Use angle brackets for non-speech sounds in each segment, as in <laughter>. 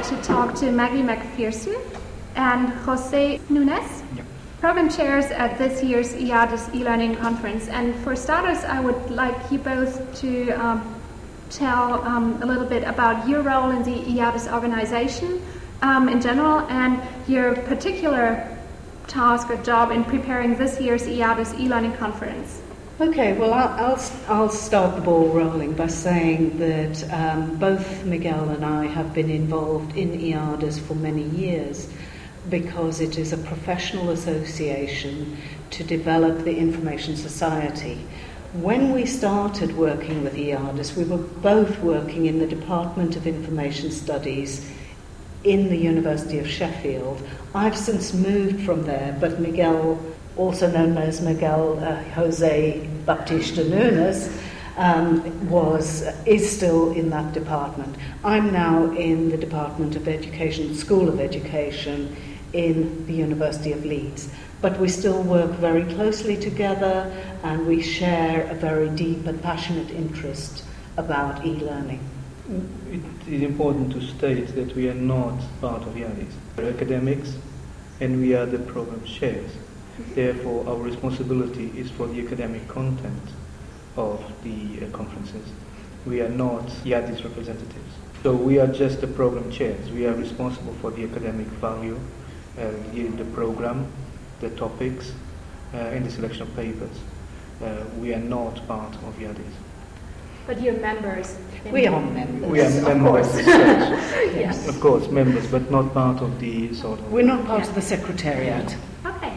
to talk to Maggie McPherson and Jose Nunes, Yep. program chairs at this year's IADIS e-learning conference. And for starters, I would like you both to um, tell um, a little bit about your role in the IADIS organization um, in general and your particular task or job in preparing this year's IADIS e-learning conference. Okay, well, I'll, I'll, I'll start the ball rolling by saying that um, both Miguel and I have been involved in IADIS for many years because it is a professional association to develop the information society. When we started working with IADIS, we were both working in the Department of Information Studies in the University of Sheffield. I've since moved from there, but Miguel, also known as Miguel uh, Jose Baptista Nunes, um, was is still in that department. I'm now in the Department of Education, School of Education, in the University of Leeds. But we still work very closely together, and we share a very deep and passionate interest about e-learning. It is important to state that we are not part of IADIS. We're academics and we are the program chairs. Therefore, our responsibility is for the academic content of the uh, conferences. We are not IADIS representatives. So we are just the program chairs. We are responsible for the academic value, uh, the, the program, the topics, uh, and the selection of papers. Uh, we are not part of IADIS. But you're members. We are members. We are Of members course. <laughs> Yes. Of course, members, but not part of the sort of. We're not part Yeah. of the secretariat. Okay.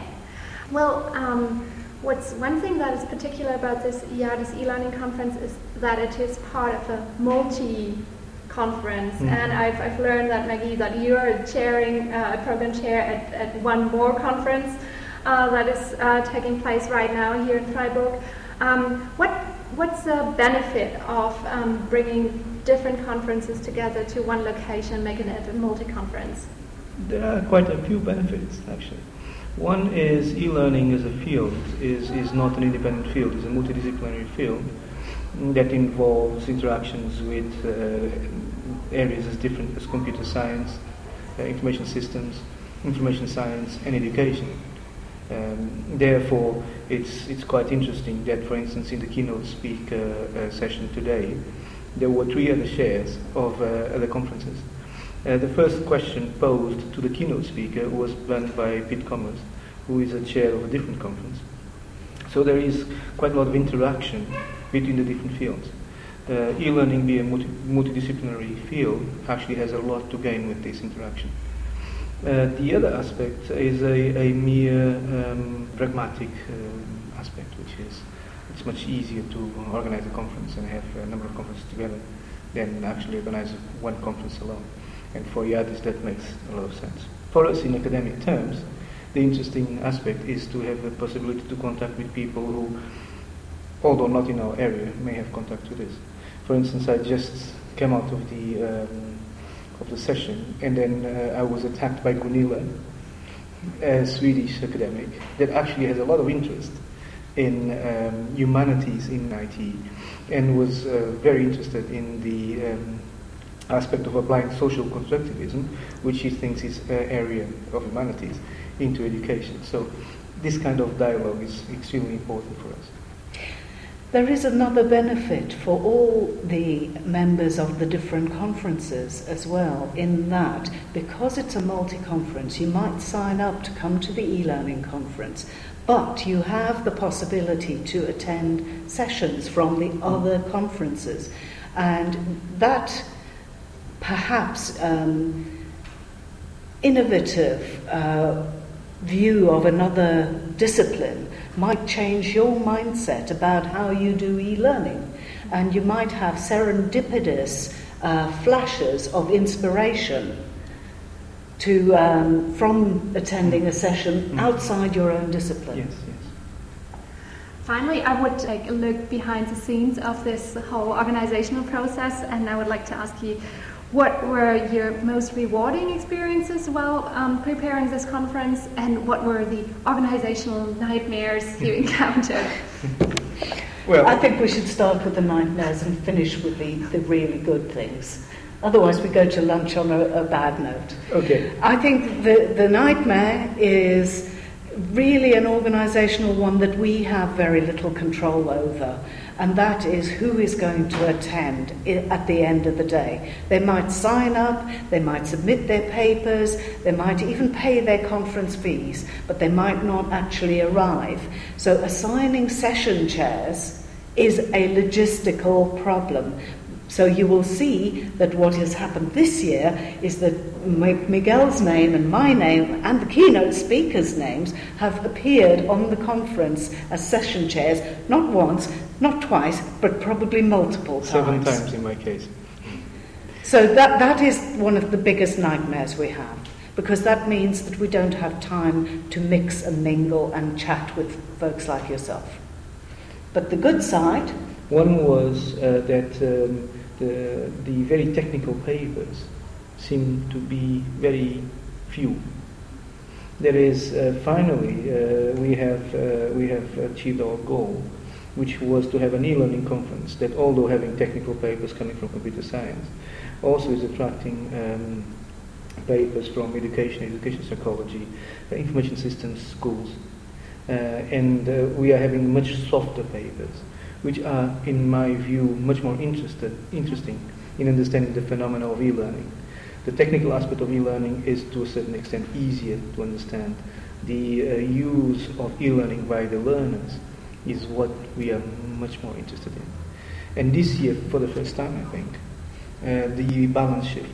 Well, um, what's one thing that is particular about this IADIS e-learning conference is that it is part of a multi-conference, Mhm. and I've, I've learned that Maggie, that you are chairing uh, a program chair at, at one more conference uh, that is uh, taking place right now here in Freiburg. Um, what what's the benefit of um, bringing different conferences together to one location, making it a multi-conference? There are quite a few benefits, actually. One is e-learning as a field is, is not an independent field, it's a multidisciplinary field that involves interactions with uh, areas as different as computer science, uh, information systems, information science, and education. Um, therefore, it's, it's quite interesting that, for instance, in the keynote speaker uh, session today, there were three other shares of uh, other conferences. Uh, the first question posed to the keynote speaker was done by Piet Kommers, who is a chair of a different conference. So there is quite a lot of interaction between the different fields. Uh, e-learning being a multi- multidisciplinary field actually has a lot to gain with this interaction. Uh, the other aspect is a, a mere um, pragmatic um, aspect, which is it's much easier to organize a conference and have a number of conferences together than actually organize one conference alone. And for IADIS, that makes a lot of sense. For us, in academic terms, the interesting aspect is to have the possibility to contact with people who, although not in our area, may have contact with us. For instance, I just came out of the um, of the session, and then uh, I was attacked by Gunilla, a Swedish academic that actually has a lot of interest in um, humanities in IT, and was uh, very interested in the um, aspect of applying social constructivism, which he thinks is an area of humanities, into education. So this kind of dialogue is extremely important for us. There is another benefit for all the members of the different conferences as well, in that because it's a multi conference, you might sign up to come to the e learning conference, but you have the possibility to attend sessions from the other conferences. And that perhaps um, innovative uh, view of another discipline might change your mindset about how you do e learning. And you might have serendipitous uh, flashes of inspiration to, um, from attending a session outside your own discipline. Yes, yes. Finally, I would take a look behind the scenes of this whole organizational process, and I would like to ask you what were your most rewarding experiences while um, preparing this conference, and what were the organizational nightmares you <laughs> encountered? Well, I think we should start with the nightmares and finish with the, the really good things. Otherwise, we go to lunch on a, a bad note. Okay. I think the, the nightmare is really an organisational one that we have very little control over, and that is who is going to attend at the end of the day. They might sign up, they might submit their papers, they might even pay their conference fees, but they might not actually arrive. So, assigning session chairs is a logistical problem. So you will see that what has happened this year is that Miguel's name and my name and the keynote speakers' names have appeared on the conference as session chairs, not once, not twice, but probably multiple times. Seven times in my case. So that, that is one of the biggest nightmares we have, because that means that we don't have time to mix and mingle and chat with folks like yourself. But the good side. One was uh, that um, the, the very technical papers seem to be very few. There is uh, finally uh, we have uh, we have achieved our goal, which was to have an e-learning conference that, although having technical papers coming from computer science, also is attracting um, papers from education, education psychology, uh, information systems, schools, uh, and uh, we are having much softer papers which are, in my view, much more interested, interesting in understanding the phenomena of e-learning. The technical aspect of e-learning is, to a certain extent, easier to understand. The uh, use of e-learning by the learners is what we are much more interested in. And this year, for the first time, I think, uh, the balance shift.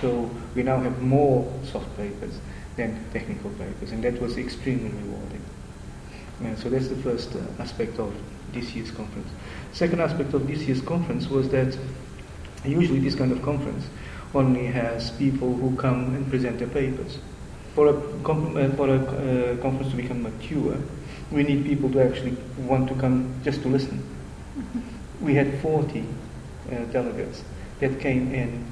So we now have more soft papers than technical papers, and that was extremely rewarding. Uh, so that's the first uh, aspect of this year's conference. Second aspect of this year's conference was that usually this kind of conference only has people who come and present their papers. For a, uh, for a uh, conference to become mature, we need people to actually want to come just to listen. We had 40 uh, delegates that came in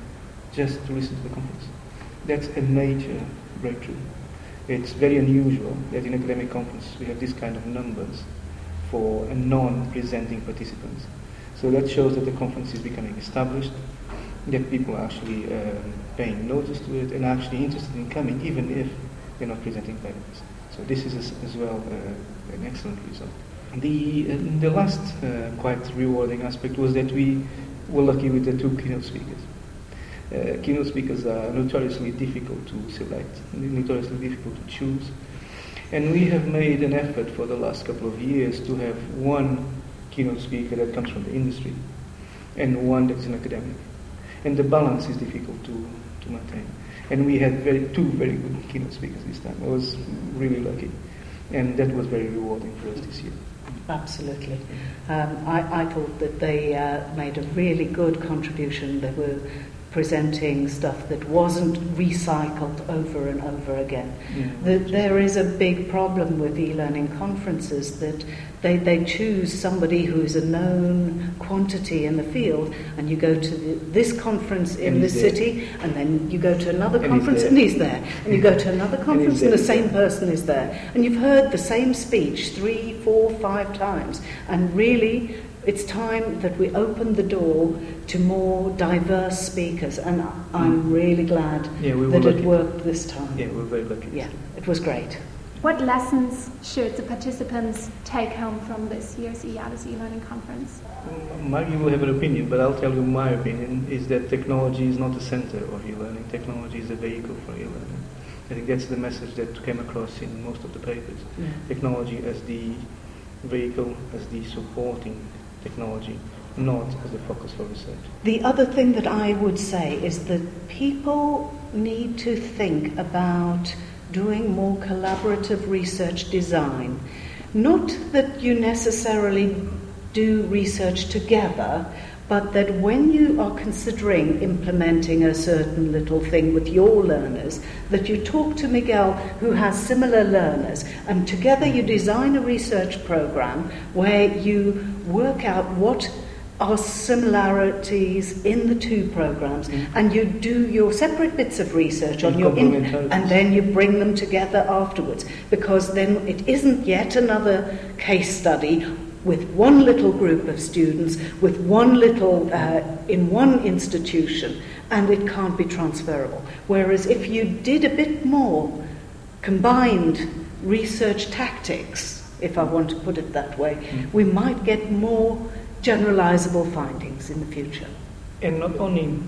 just to listen to the conference. That's a major breakthrough. It's very unusual that in academic conference we have this kind of numbers for non-presenting participants. So that shows that the conference is becoming established, that people are actually um, paying notice to it and actually interested in coming, even if they're not presenting papers. So this is as, well uh, an excellent result. The, uh, the last uh, quite rewarding aspect was that we were lucky with the two keynote speakers. Uh, keynote speakers are notoriously difficult to select, notoriously difficult to choose. And we have made an effort for the last couple of years to have one keynote speaker that comes from the industry and one that's an academic. And the balance is difficult to, to maintain. And we had very, two very good keynote speakers this time. I was really lucky. And that was very rewarding for us this year. Absolutely. Um, I, I, thought that they uh, made a really good contribution. They were presenting stuff that wasn't recycled over and over again. That there is a big problem with e-learning conferences that they, they choose somebody who is a known quantity in the field, and you go to the, this conference in this city, and then you go to another and conference, he's and he's there, and you go to another conference, and, and the same person is there, and you've heard the same speech three, four, five times, and really it's time that we open the door to more diverse speakers, and I'm mm. really glad yeah, we that it worked this time. Yeah, we're very lucky. Yeah, it was great. What lessons should the participants take home from this year's IADIS e-learning conference? Maggie will have an opinion, but I'll tell you my opinion is that technology is not the center of e-learning. Technology is a vehicle for e-learning. I think that's the message that came across in most of the papers. Yeah. Technology as the vehicle, as the supporting technology, not as a focus for research. The other thing that I would say is that people need to think about doing more collaborative research design. Not that you necessarily do research together, but that when you are considering implementing a certain little thing with your learners, that you talk to Miguel who has similar learners, and together you design a research program where you work out what are similarities in the two programs, mm. and you do your separate bits of research on your in, and then you bring them together afterwards because then it isn't yet another case study with one little group of students, with one little, uh, in one institution, and it can't be transferable. Whereas if you did a bit more combined research tactics, if I want to put it that way, mm. we might get more generalizable findings in the future. And not only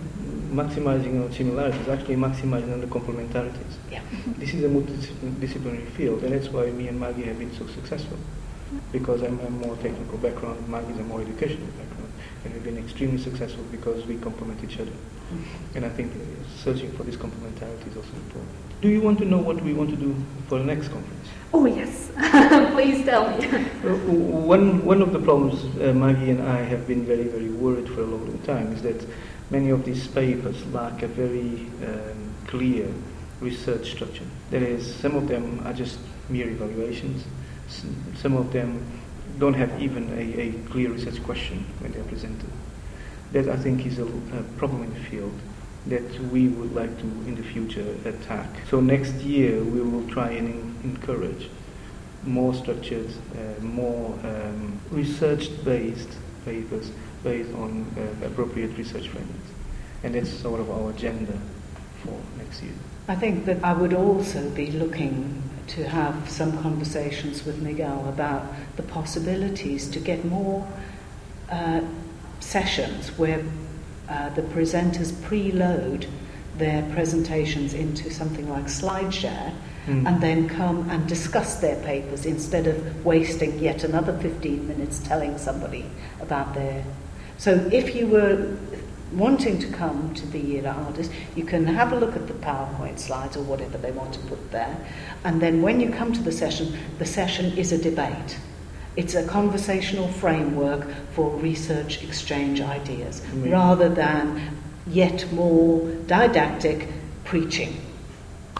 maximizing on similarities, actually maximizing on the complementarities. Yeah. This is a multidisciplinary field, and that's why me and Maggie have been so successful. Because I'm a more technical background, Maggie's a more educational background, and we've been extremely successful because we complement each other. And I think searching for this complementarity is also important. Do you want to know what we want to do for the next conference? Oh, yes. <laughs> Please tell me. one, one of the problems uh, Maggie and I have been very, very worried for a long, long time is that many of these papers lack a very um, clear research structure. That is, some of them are just mere evaluations, some of them don't have even a, a clear research question when they are presented. That I think is a, a problem in the field that we would like to in the future attack. So next year we will try and encourage more structured, uh, more um, research-based papers based on uh, appropriate research frameworks. And that's sort of our agenda for next year. I think that I would also be looking to have some conversations with Miguel about the possibilities to get more uh, sessions where uh, the presenters preload their presentations into something like SlideShare mm. and then come and discuss their papers instead of wasting yet another 15 minutes telling somebody about their. So if you were wanting to come to the ELA Artis, you can have a look at the PowerPoint slides or whatever they want to put there, and then when you come to the session, the session is a debate. It's a conversational framework for research exchange ideas mm-hmm. rather than yet more didactic preaching.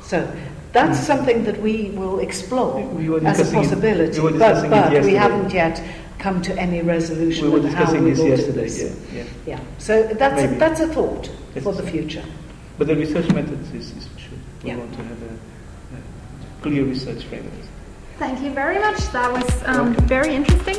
So that's mm. something that we will explore we as a possibility, but, but we haven't yet come to any resolution we of how we will yesterday, do this. Yeah, yeah. yeah. So that's a, that's a thought it's for the future. But the research methods is, is for sure. We yeah. want to have a, a clear research framework. Thank you very much. That was um, very interesting.